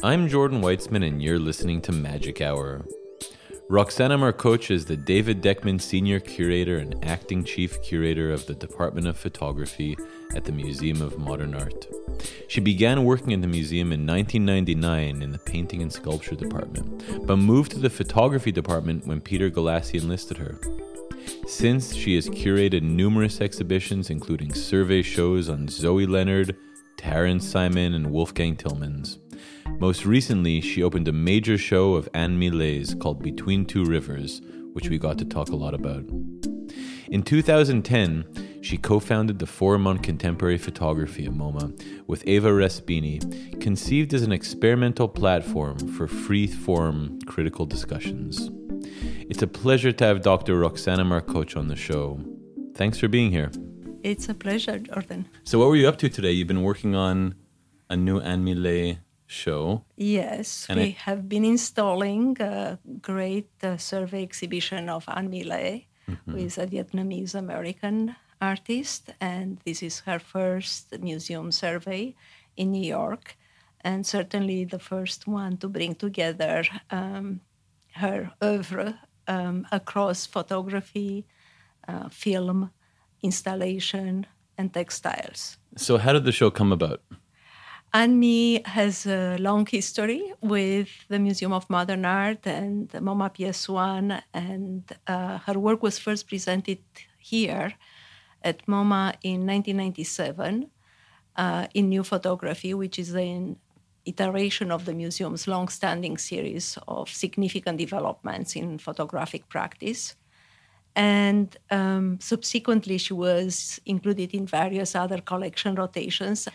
I'm Jordan Weitzman, and you're listening to Magic Hour. Roxana Marcoci is the David Dechman Senior Curator and Acting Chief Curator of the Department of Photography at the Museum of Modern Art. She began working in the museum in 1999 in the Painting and Sculpture Department, but moved to the Photography Department when Peter Galassi enlisted her. Since she has curated numerous exhibitions, including survey shows on Zoe Leonard, Taryn Simon, and Wolfgang Tillmans. Most recently, she opened a major show of An-My Lê's called Between Two Rivers, which we got to talk a lot about. In 2010, she co founded the Forum on Contemporary Photography at MoMA with Eva Respini, conceived as an experimental platform for free form critical discussions. It's a pleasure to have Dr. Roxana Marcoci on the show. Thanks for being here. It's a pleasure, Jordan. So, what were you up to today? You've been working on a new An-My Lê show. Yes, And we it- have been installing a great uh, survey exhibition of An-My Lê, Mm-hmm. who is a Vietnamese American artist, and this is her first museum survey in New York, and certainly the first one to bring together um, her oeuvre um, across photography, uh, film, installation, and textiles. So, how did the show come about? An-My has a long history with the Museum of Modern Art and MoMA PS1, and uh, her work was first presented here at MoMA in 1997 uh, in New Photography, which is an iteration of the museum's long-standing series of significant developments in photographic practice. And um, subsequently, she was included in various other collection rotations.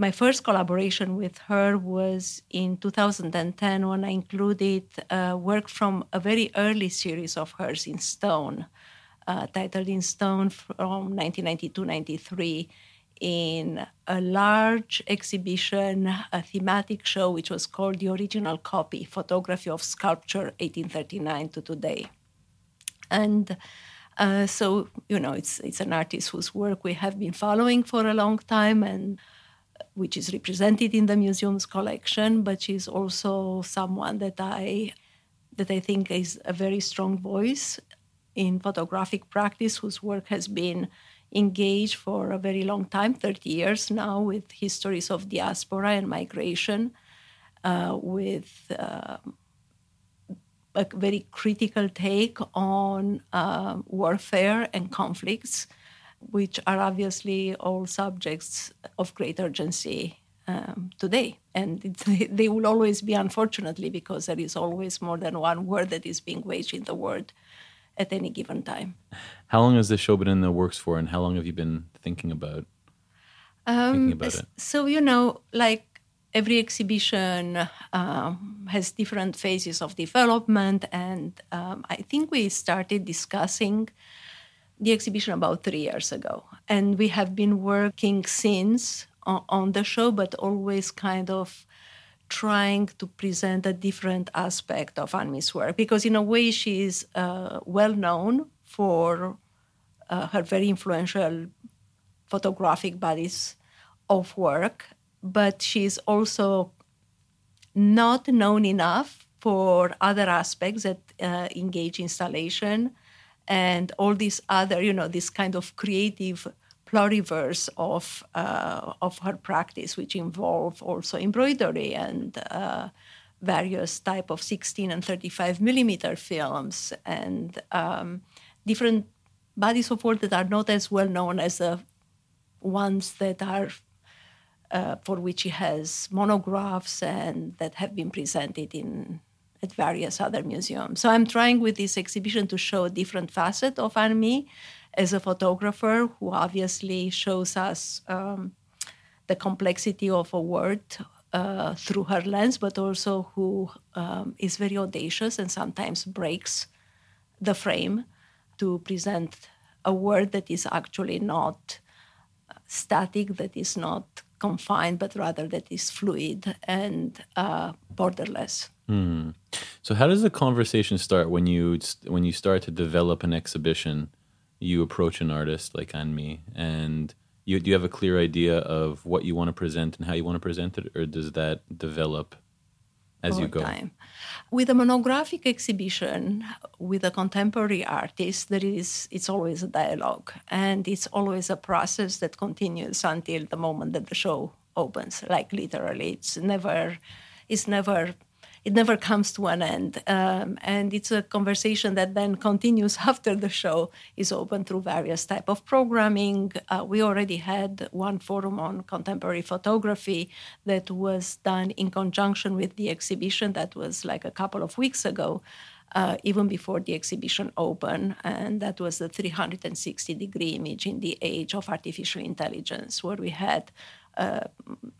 My first collaboration with her was in 2010 when I included uh, work from a very early series of hers in stone, uh, titled In Stone from 1992 93, in a large exhibition, a thematic show, which was called The Original Copy Photography of Sculpture 1839 to Today. And uh, so, you know, it's, it's an artist whose work we have been following for a long time and which is represented in the museum's collection, but she's also someone that I that I think is a very strong voice in photographic practice, whose work has been engaged for a very long time, 30 years now, with histories of diaspora and migration, uh, with uh, a very critical take on uh, warfare and conflicts, which are obviously all subjects of great urgency um, today. And they will always be, unfortunately, because there is always more than one war that is being waged in the world at any given time. How long has this show been in the works for, and how long have you been thinking about thinking about it? So, you know, like every exhibition um, has different phases of development. And um, I think we started discussing the exhibition about three years ago. And we have been working since on, on the show, but always kind of trying to present a different aspect of An-My's work. Because, in a way, she is uh, well known for uh, her very influential photographic bodies of work, but she's also not known enough for other aspects that uh, engage installation and all these other, you know, this kind of creative pluriverse of uh, of her practice, which involve also embroidery and uh, various type of 16 and 35 millimeter films and um, different bodies of work that are not as well known as the ones that are uh, for which he has monographs and that have been presented in at various other museums. So I'm trying with this exhibition to show a different facet of An-My as a photographer who obviously shows us um, the complexity of a word uh, through her lens, but also who um, is very audacious and sometimes breaks the frame to present a word that is actually not static, that is not confined, but rather that is fluid and uh, borderless. So, how does the conversation start when you when you start to develop an exhibition? You approach an artist like An-My, and you do you have a clear idea of what you want to present and how you want to present it, or does that develop as over you go. time. With a monographic exhibition with a contemporary artist, there is it's always a dialogue and it's always a process that continues until the moment that the show opens. Like literally, it's never, it's never it never comes to an end. Um, and it's a conversation that then continues after the show is open through various type of programming. Uh, we already had one forum on contemporary photography that was done in conjunction with the exhibition that was like a couple of weeks ago. Uh, even before the exhibition opened, and that was the 360 degree image in the age of artificial intelligence, where we had, uh,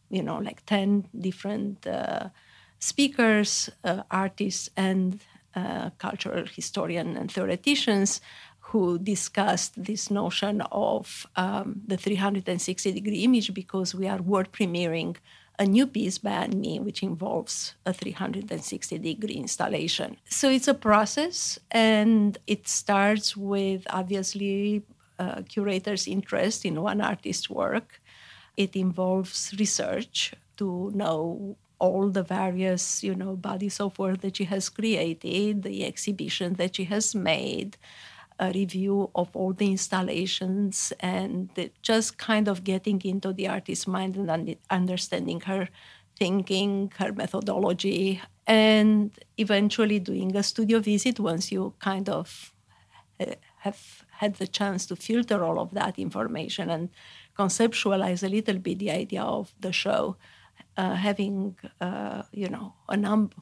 you know, like 10 different uh, speakers, uh, artists, and uh, cultural historians and theoreticians who discussed this notion of um, the 360 degree image because we are world premiering a new piece by My, which involves a 360 degree installation. So it's a process, and it starts with obviously uh, curators' interest in one artist's work. It involves research to know all the various you know bodies of work that she has created the exhibition that she has made a review of all the installations and just kind of getting into the artist's mind and understanding her thinking her methodology and eventually doing a studio visit once you kind of uh, have had the chance to filter all of that information and conceptualize a little bit the idea of the show uh, having uh, you know a number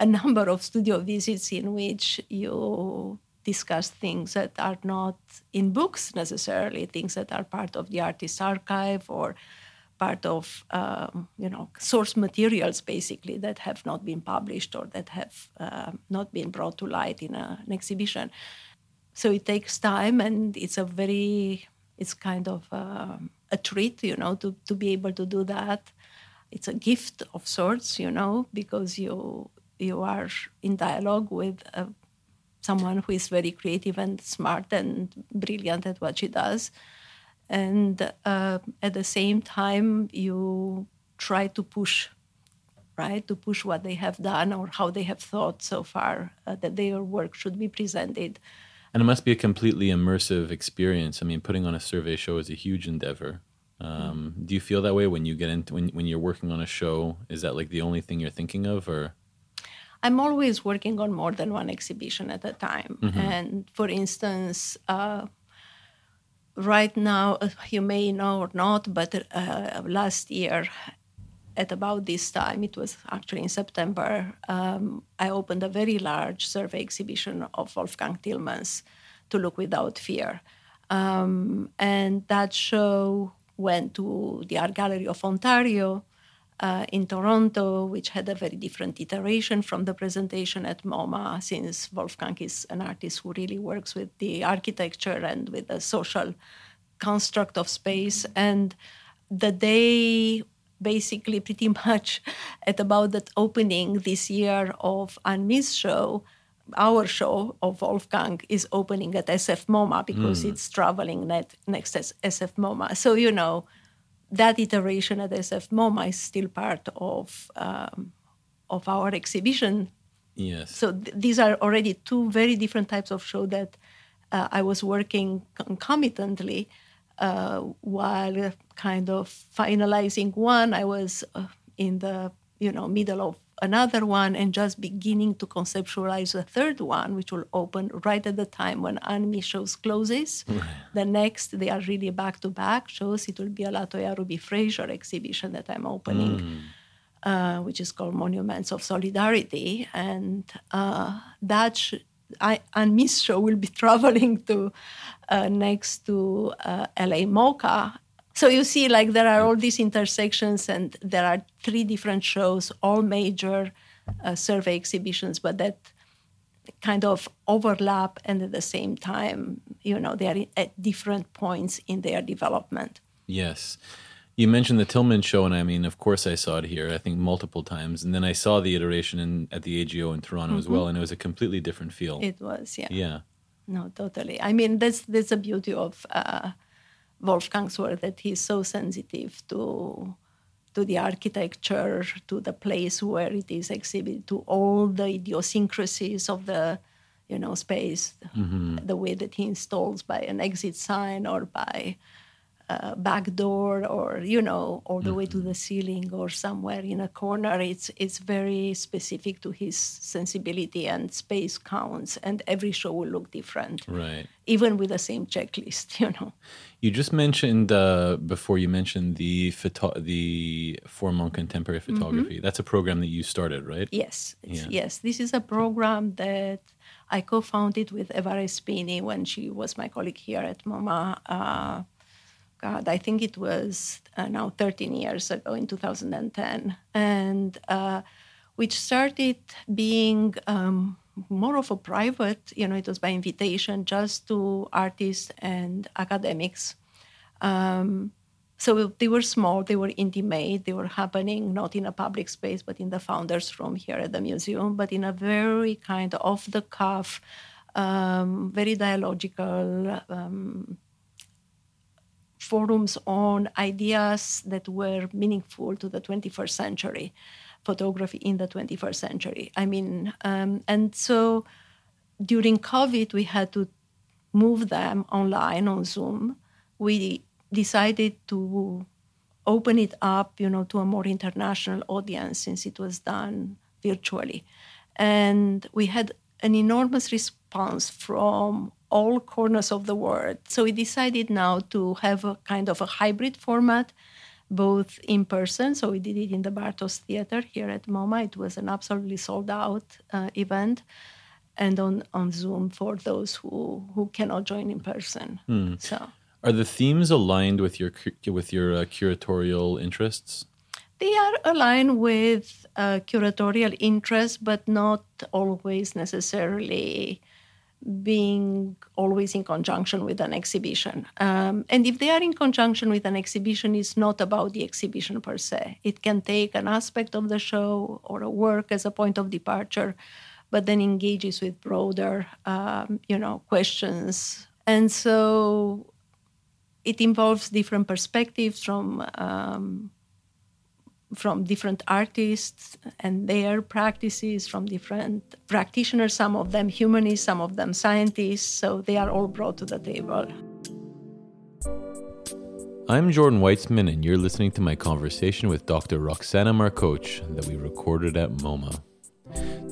a number of studio visits in which you discuss things that are not in books necessarily, things that are part of the artist's archive or part of um, you know source materials basically that have not been published or that have uh, not been brought to light in a, an exhibition. So it takes time, and it's a very it's kind of um, a treat, you know, to to be able to do that it's a gift of sorts, you know, because you you are in dialogue with uh, someone who is very creative and smart and brilliant at what she does, and uh, at the same time you try to push, right, to push what they have done or how they have thought so far uh, that their work should be presented. And it must be a completely immersive experience. I mean, putting on a survey show is a huge endeavor. Um, do you feel that way when you get into when when you're working on a show? Is that like the only thing you're thinking of, or? I'm always working on more than one exhibition at a time. Mm-hmm. And for instance, uh, right now, uh, you may know or not, but uh, last year, at about this time, it was actually in September, um, I opened a very large survey exhibition of Wolfgang Tillmans to look without fear. Um, and that show went to the Art Gallery of Ontario uh, in Toronto, which had a very different iteration from the presentation at MoMA, since Wolfgang is an artist who really works with the architecture and with the social construct of space. And the day, basically, pretty much at about that opening this year of An-My's show, our show of Wolfgang is opening at SF MoMA because mm. it's traveling net, next to SF MoMA. So, you know, that iteration at SF MoMA is still part of, um, of our exhibition. Yes. So th- these are already two very different types of show that uh, I was working concomitantly uh, while kind of finalizing one. I was uh, in the you know middle of another one and just beginning to conceptualize a third one, which will open right at the time when An-My shows closes. the next, they are really back to back shows. It will be a LaToya Ruby Frazier exhibition that I'm opening. Mm. Uh, which is called Monuments of Solidarity, and uh, that sh- I, An-My's show will be traveling to uh, next to uh, LA MoCA so you see, like there are all these intersections, and there are three different shows, all major uh, survey exhibitions, but that kind of overlap, and at the same time, you know, they are at different points in their development. Yes. You mentioned the Tillman show, and I mean, of course, I saw it here. I think multiple times, and then I saw the iteration in, at the AGO in Toronto mm-hmm. as well, and it was a completely different feel. It was, yeah, yeah. No, totally. I mean, that's that's the beauty of uh, Wolfgang's work that he's so sensitive to to the architecture, to the place where it is exhibited, to all the idiosyncrasies of the you know space, mm-hmm. the way that he installs by an exit sign or by uh, back door or you know all the mm-hmm. way to mm-hmm. the ceiling or somewhere in a corner it's it's very specific to his sensibility and space counts and every show will look different right even with the same checklist you know you just mentioned uh, before you mentioned the photo- the Forum on contemporary mm-hmm. photography mm-hmm. that's a program that you started right yes yeah. yes this is a program that I co-founded with Eva Respini when she was my colleague here at MoMA uh, God, I think it was uh, now 13 years ago in 2010, and uh, which started being um, more of a private, you know, it was by invitation just to artists and academics. Um, so they were small, they were intimate, they were happening not in a public space, but in the founders' room here at the museum, but in a very kind of off the cuff, um, very dialogical, um, forums on ideas that were meaningful to the 21st century, photography in the 21st century. I mean, um, and so during COVID, we had to move them online on Zoom. We decided to open it up, you know, to a more international audience since it was done virtually. And we had an enormous response from all corners of the world. So we decided now to have a kind of a hybrid format, both in person. So we did it in the Bartos Theater here at MoMA. It was an absolutely sold out uh, event. And on, on Zoom for those who, who cannot join in person. Hmm. So, are the themes aligned with your with your uh, curatorial interests? They are aligned with uh, curatorial interests, but not always necessarily being always in conjunction with an exhibition. Um, and if they are in conjunction with an exhibition, it's not about the exhibition per se. It can take an aspect of the show or a work as a point of departure, but then engages with broader, um, you know, questions. And so it involves different perspectives from um, from different artists and their practices from different practitioners, some of them humanists, some of them scientists. So they are all brought to the table. I'm Jordan Weitzman, and you're listening to my conversation with Dr. Roxana Marcoch that we recorded at MoMA.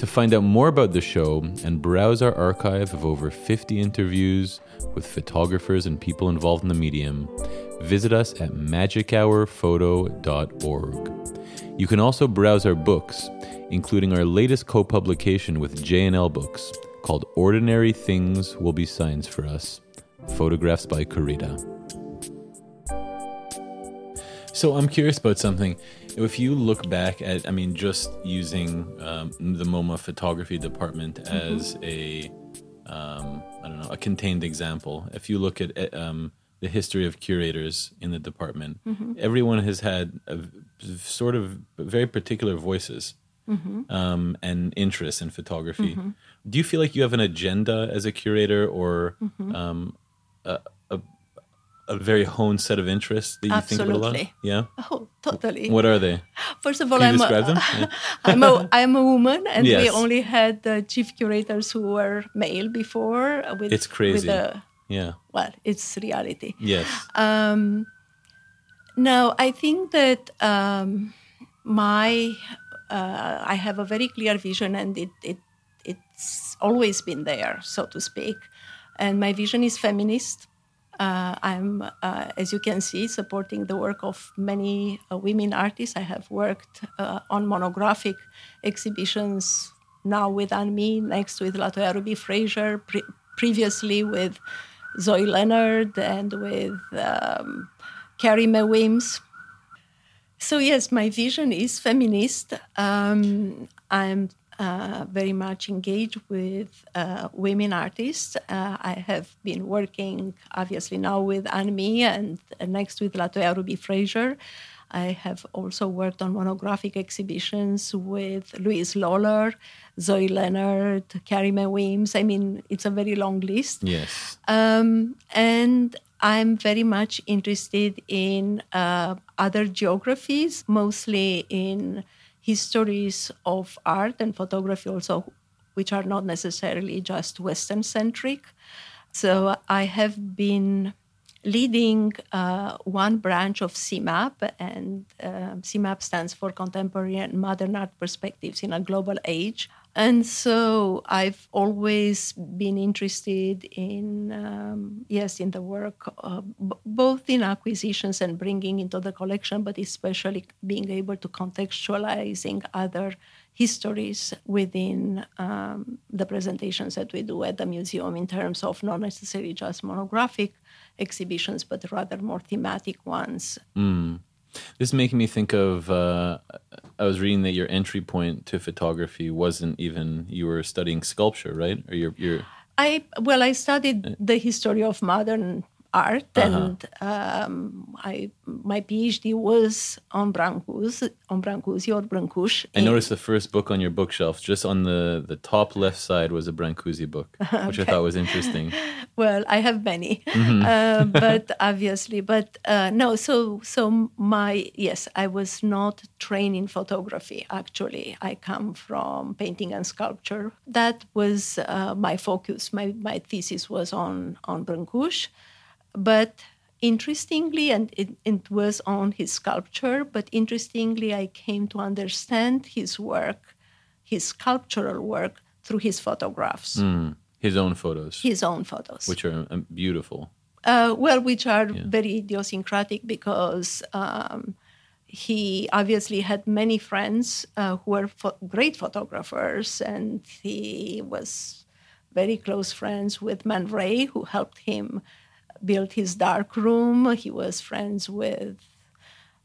To find out more about the show and browse our archive of over 50 interviews with photographers and people involved in the medium, visit us at magichourphoto.org. You can also browse our books, including our latest co publication with J&L Books called Ordinary Things Will Be Signs for Us Photographs by Kurita. So I'm curious about something. If you look back at, I mean, just using um, the MoMA photography department mm-hmm. as a, um, I don't know, a contained example. If you look at um, the history of curators in the department. Mm-hmm. Everyone has had a, sort of very particular voices mm-hmm. um, and interests in photography. Mm-hmm. Do you feel like you have an agenda as a curator or mm-hmm. um, a, a, very honed set of interests that you Absolutely. think about a lot? Yeah. Oh, totally. What are they? First of all, I'm a, yeah. I'm, a, I'm a woman, and yes. we only had uh, chief curators who were male before. With, it's crazy. With a, yeah. Well, it's reality. Yes. Um, no, I think that um, my uh, I have a very clear vision, and it, it it's always been there, so to speak. And my vision is feminist. Uh, I'm, uh, as you can see, supporting the work of many uh, women artists. I have worked uh, on monographic exhibitions now with Anne next with LaToya Ruby Frazier, pre- previously with Zoe Leonard and with um, Carrie Mae Weems. So, yes, my vision is feminist. Um, I'm uh, very much engaged with uh, women artists. Uh, I have been working, obviously, now with An-My and next with LaToya Ruby Frazier. I have also worked on monographic exhibitions with Louise Lawler, Zoe Leonard, Carrie Mae Weems. I mean, it's a very long list. Yes. Um, and I'm very much interested in uh, other geographies, mostly in histories of art and photography, also, which are not necessarily just Western centric. So I have been leading uh, one branch of CMAP, and uh, CMAP stands for Contemporary and Modern Art Perspectives in a Global Age. And so I've always been interested in, um, yes, in the work, uh, b- both in acquisitions and bringing into the collection, but especially being able to contextualizing other histories within um, the presentations that we do at the museum in terms of not necessarily just monographic exhibitions, but rather more thematic ones. Mm. This is making me think of. Uh, I was reading that your entry point to photography wasn't even you were studying sculpture, right? Or you're, you're I well, I studied the history of modern art, uh-huh. and um, I my PhD was on Brancusi, on Brancusi or Brancusi. I noticed the first book on your bookshelf, just on the the top left side, was a Brancusi book, which okay. I thought was interesting. well, I have many, mm-hmm. uh, but obviously, but uh, no. So so my yes, I was not trained in photography. Actually, I come from painting and sculpture. That was uh, my focus. My my thesis was on on Brancusi but interestingly, and it, it, was on his sculpture, but interestingly, I came to understand his work, his sculptural work, through his photographs. Mm, his own photos. His own photos. Which are um, beautiful. Uh, well, which are yeah. very idiosyncratic because um, he obviously had many friends uh, who were fo- great photographers, and he was very close friends with Man Ray, who helped him built his dark room. He was friends with,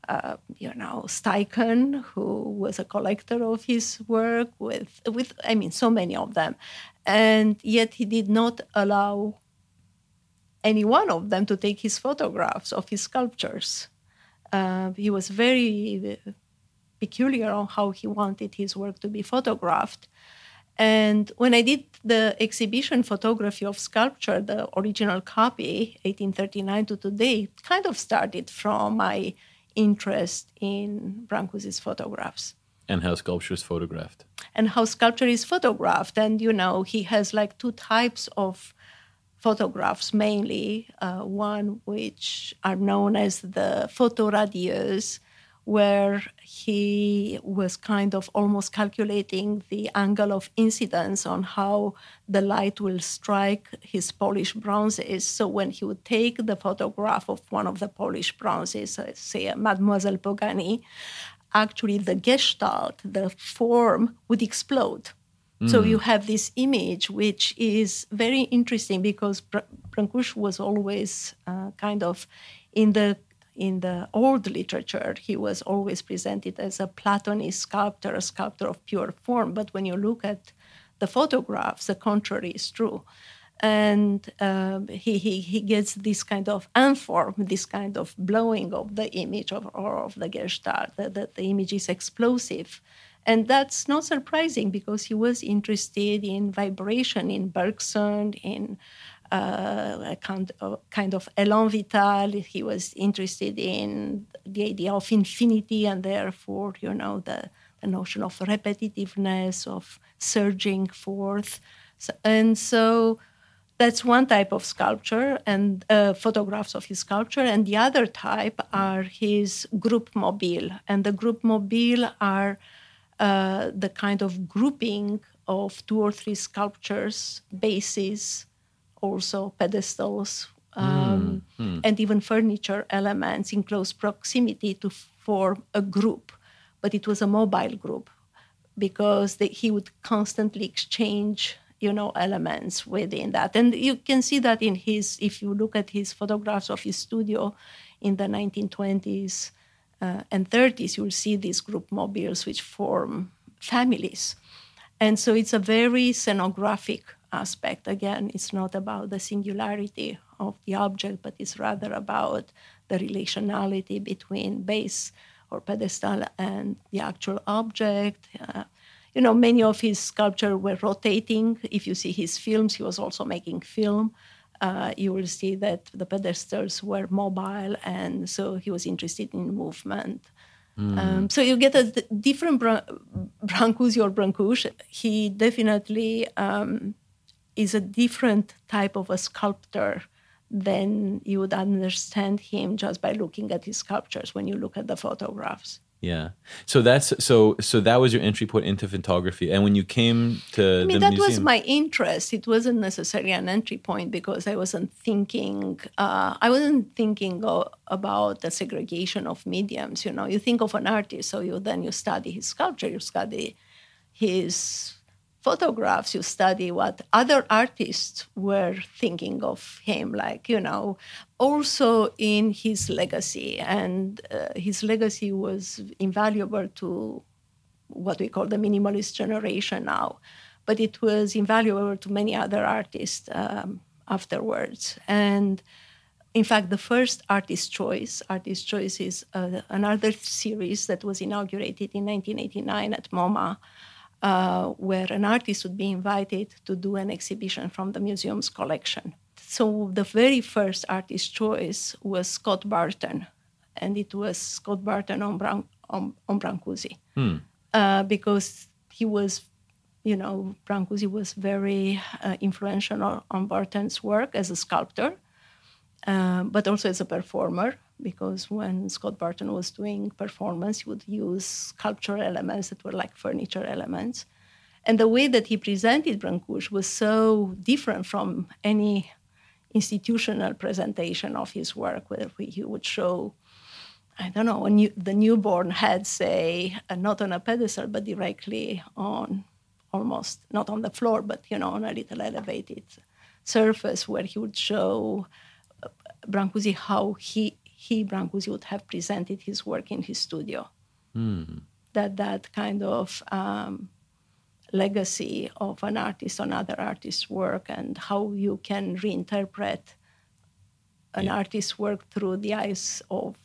uh, you know, Steichen, who was a collector of his work. With, with, I mean, so many of them, and yet he did not allow any one of them to take his photographs of his sculptures. Uh, he was very peculiar on how he wanted his work to be photographed. And when I did the exhibition photography of sculpture, the original copy, 1839 to today, kind of started from my interest in Brancusi's photographs. And how sculpture is photographed. And how sculpture is photographed. And, you know, he has like two types of photographs mainly. Uh, one which are known as the photo radieuses, where he was kind of almost calculating the angle of incidence on how the light will strike his polished bronzes. So when he would take the photograph of one of the polished bronzes, uh, say Mademoiselle Pogany, actually the gestalt, the form would explode. Mm. So you have this image, which is very interesting because Brancusi was always uh, kind of in the in the old literature, he was always presented as a Platonist sculptor, a sculptor of pure form. But when you look at the photographs, the contrary is true. And um, he, he, he gets this kind of unform, this kind of blowing of the image of, or of the Gestalt, that the, image is explosive. And that's not surprising because he was interested in vibration, in Bergson, in a kind of, kind of élan vital. He was interested in the idea of infinity and therefore, you know, the, the notion of repetitiveness, of surging forth. So, and so that's one type of sculpture and uh, photographs of his sculpture. And the other type are his group mobile. And the group mobile are uh, the kind of grouping of two or three sculptures, bases, also pedestals um, mm. and even furniture elements in close proximity to form a group. But it was a mobile group because they, he would constantly exchange you know elements within that and you can see that in his if you look at his photographs of his studio in the 1920s uh, and 30s you'll see these group mobiles which form families and so it's a very scenographic aspect. Again, it's not about the singularity of the object, but it's rather about the relationality between base or pedestal and the actual object. Uh, you know, many of his sculptures were rotating. If you see his films, he was also making film. uh, you will see that the pedestals were mobile, and so he was interested in movement. Mm. Um, so you get a d- different Bran- Brancusi or Brancusi. He definitely um, is a different type of a sculptor than you would understand him just by looking at his sculptures when you look at the photographs. Yeah. So that's so so that was your entry point into photography. And when you came to I mean, that museum... was my interest. It wasn't necessarily an entry point because I wasn't thinking uh, I wasn't thinking of, about the segregation of mediums. You know, you think of an artist, so you then you study his sculpture, you study his photographs, you study what other artists were thinking of him, like, you know, also in his legacy. And uh, his legacy was invaluable to what we call the minimalist generation now, but it was invaluable to many other artists um, afterwards. And in fact, the first Artist Choice, Artist Choice is uh, another series that was inaugurated in 1989 at MoMA uh, where an artist would be invited to do an exhibition from the museum's collection. So the very first artist choice was Scott Burton, and it was Scott Burton on, Bran- on, on Brancusi, hmm. uh, because he was, you know, Brancusi was very uh, influential on, on Burton's work as a sculptor, uh, but also as a performer because when Scott Burton was doing performance, he would use sculpture elements that were like furniture elements. And the way that he presented Brancusi was so different from any institutional presentation of his work, where he would show, I don't know, new, the newborn head, say, uh, not on a pedestal, but directly on almost, not on the floor, but, you know, on a little elevated surface where he would show uh, Brancusi how he he, Brancusi, would have presented his work in his studio. Mm. That that kind of um, legacy of an artist on other artist's work and how you can reinterpret an yeah. artist's work through the eyes of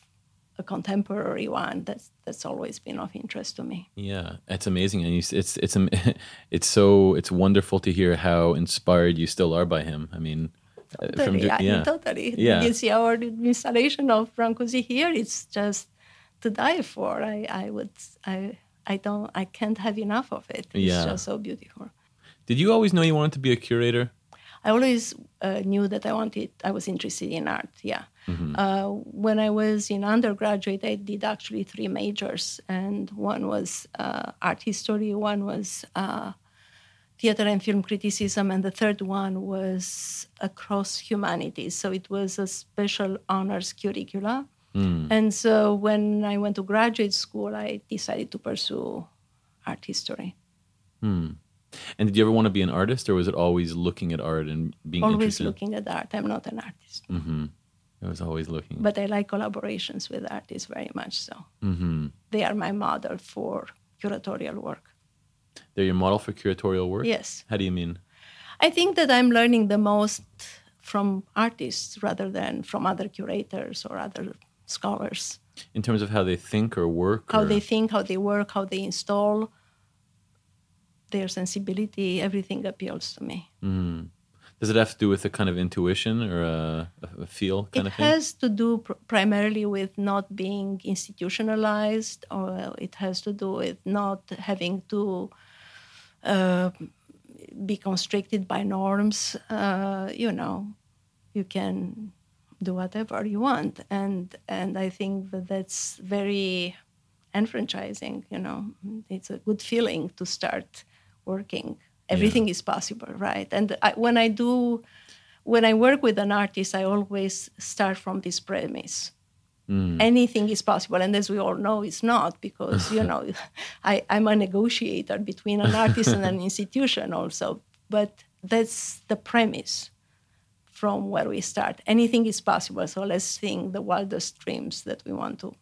a contemporary one that's that's always been of interest to me yeah it's amazing and you, it's it's it's so it's wonderful to hear how inspired you still are by him i mean Totally, from, yeah. totally. Yeah. You see our installation of Brancusi here, it's just to die for. I, I would, I, I don't, I can't have enough of it. It's yeah. just so beautiful. Did you always know you wanted to be a curator? I always uh, knew that I wanted, I was interested in art. Yeah. Mm-hmm. Uh, when I was in undergraduate, I did actually three majors, and one was uh, art history, one was uh, theater and film criticism, and the third one was across humanities. So it was a special honors curricula. Mm. And so when I went to graduate school, I decided to pursue art history. Mm. And did you ever want to be an artist, or was it always looking at art and being always interested? looking at art. I'm not an artist. Mm-hmm. I was always looking. But I like collaborations with artists very much. So mm-hmm. they are my model for curatorial work. They're your model for curatorial work? Yes. How do you mean? I think that I'm learning the most from artists rather than from other curators or other scholars. In terms of how they think or work? How or? they think, how they work, how they install, their sensibility, everything appeals to me. Mm. Does it have to do with a kind of intuition or a, a feel kind it of thing? It has to do pr- primarily with not being institutionalized, or it has to do with not having to uh, be constricted by norms. Uh, you know, you can do whatever you want, and and I think that that's very enfranchising. You know, it's a good feeling to start working everything yeah. is possible right? And I, when i do when i work with an artist i always start from this premise. Mm. anything is possible. And as we all know it's not because you know I, i'm a negotiator between an artist and an institution also. But that's the premise from where we start. Anything is possible. So let's think the wildest dreams that we want to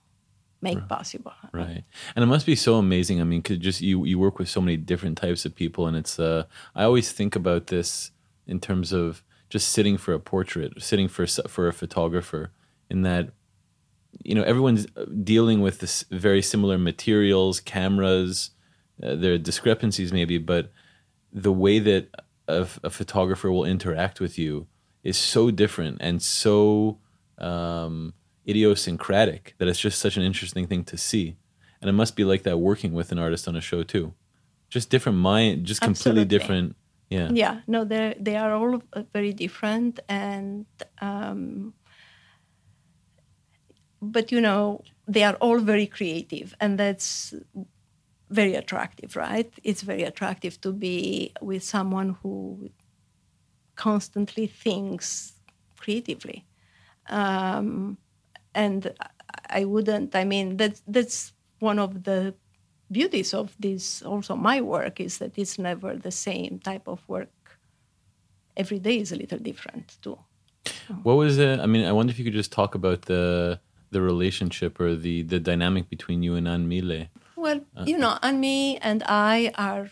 make right. possible. Right. And it must be so amazing. I mean, cause just you, you work with so many different types of people and it's, uh, I always think about this in terms of just sitting for a portrait, sitting for, for a photographer in that, you know, everyone's uh, dealing with this very similar materials, cameras, uh, there are discrepancies maybe, but the way that a, a photographer will interact with you is so different and so um, idiosyncratic that it's just such an interesting thing to see. And it must be like that working with an artist on a show too. Just different mind, just completely Absolutely. different. Yeah. Yeah, no, they they are all uh, very different, and um, but you know they are all very creative, and that's very attractive, right? It's very attractive to be with someone who constantly thinks creatively, um, and I wouldn't. I mean, that's that's one of the beauties of this also my work is that it's never the same type of work every day is a little different too What was it? I mean, I wonder if you could just talk about the the relationship or the the dynamic between you and An-My Lê. well you know An-My and i are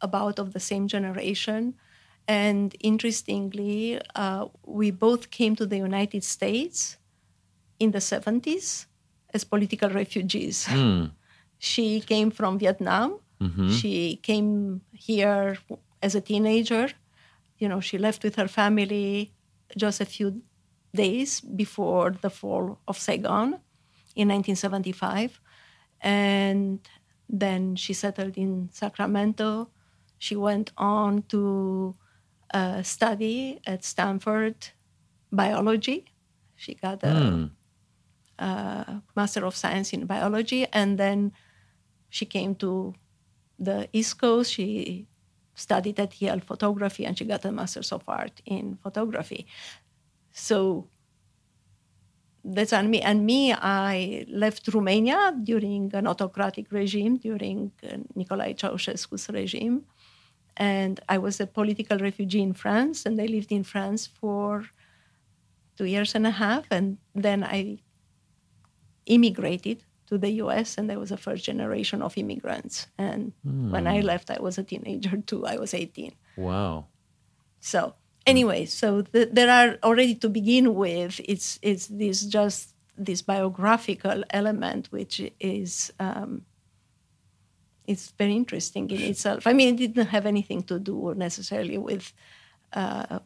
about of the same generation and interestingly uh, we both came to the united states in the 70s as political refugees. Hmm. She came from vietnam. Mm-hmm. She came here as a teenager. You know she left with her family just a few days before the fall of saigon in 1975 and then she settled in sacramento. She went on to uh, study at stanford biology. She got a hmm. Uh, master of science in biology and then she came to the east coast. She studied at yale photography and she got a master's of art in photography. So that's An-My. And me i left romania during an autocratic regime during uh, nicolae ceausescu's regime. And i was a political refugee in france and i lived in france for two years and a half. And then i immigrated to the US, and I was a first generation of immigrants. And when I left, I was a teenager too. I was 18. Wow. So anyway, so th- there are already to begin with. It's it's this just this biographical element, which is um, it's very interesting in itself. I mean, it didn't have anything to do necessarily with. Uh,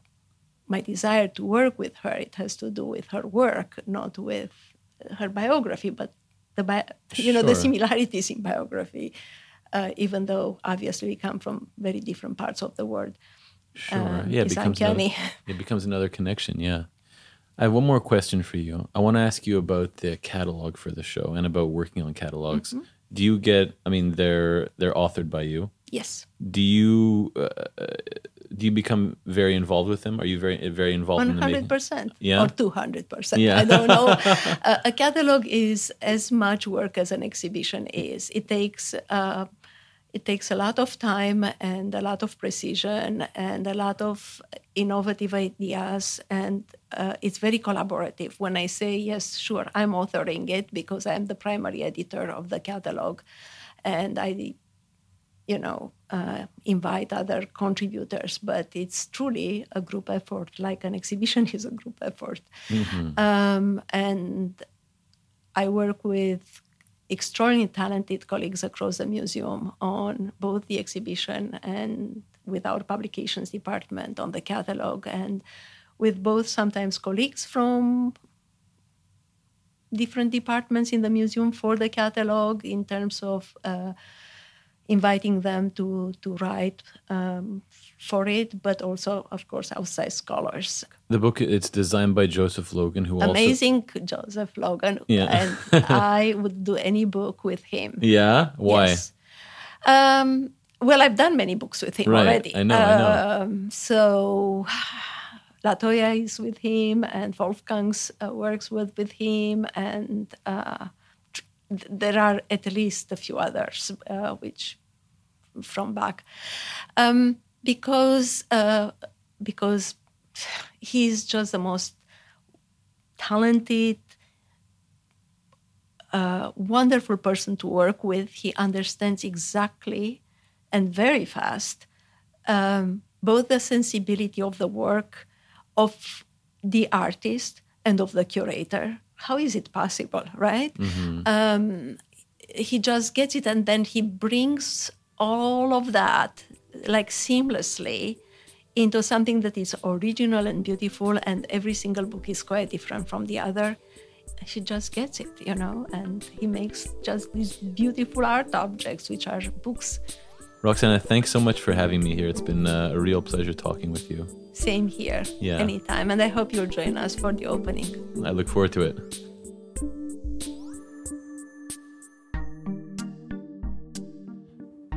my desire to work with her it has to do with her work not with her biography but the bi- you know the similarities in biography uh, even though obviously we come from very different parts of the world Sure. Um, yeah, it becomes another, it becomes another connection. Yeah. I have one more question for you. I want to ask you about the catalog for the show and about working on catalogs. Mm-hmm. Do you get? I mean, they're they're authored by you. Yes Do you uh, do you become very involved with them? Are you very very involved One hundred percent. Yeah? or 200% Yeah. i don't know uh, a catalog is as much work as an exhibition is it takes uh, it takes a lot of time and a lot of precision and a lot of innovative ideas and uh, it's very collaborative when i say yes sure i'm authoring it because i'm the primary editor of the catalog and i you know, uh, invite other contributors, but it's truly a group effort, like an exhibition is a group effort. Um, and I work with extraordinarily talented colleagues across the museum on both the exhibition and with our publications department on the catalog, and with both sometimes colleagues from different departments in the museum for the catalog in terms of uh, inviting them to to write um, for it, but also, of course, outside scholars. The book it's designed by Joseph Logan, who also Amazing Joseph Logan, Yeah. and I would do any book with him. Yeah. Why? Yes. Um, well, I've done many books with him Right. already. I know, I know. Um, so LaToya is with him, and Wolfgang's uh, works with with him, and uh, there are at least a few others uh, which from back um, because uh, because he's just the most talented uh, wonderful person to work with. He understands exactly and very fast um, both the sensibility of the work of the artist and of the curator. How is it possible, right? Um, he just gets it and then he brings all of that like seamlessly into something that is original and beautiful, and every single book is quite different from the other. She just gets it, you know, and he makes just these beautiful art objects, which are books. Roxana, thanks so much for having me here. It's been uh, a real pleasure talking with you. Same here. Yeah. Anytime. And I hope you'll join us for the opening. I look forward to it.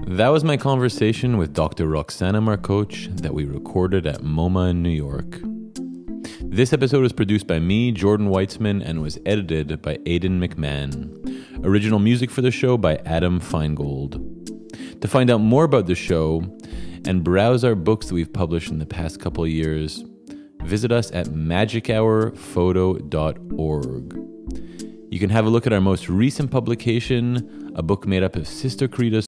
That was my conversation with Dr. Roxana Marcoci that we recorded at MoMA in New York. This episode was produced by me, Jordan Weitzman, and was edited by Aidan McMahon. Original music for the show by Adam Feingold. To find out more about the show and browse our books that we've published in the past couple years, visit us at magichourphoto.org. You can have a look at our most recent publication, a book made up of Sister Corita's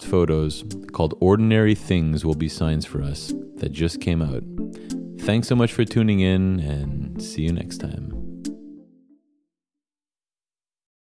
photos called Ordinary Things Will Be Signs for Us that just came out. Thanks so much for tuning in and see you next time.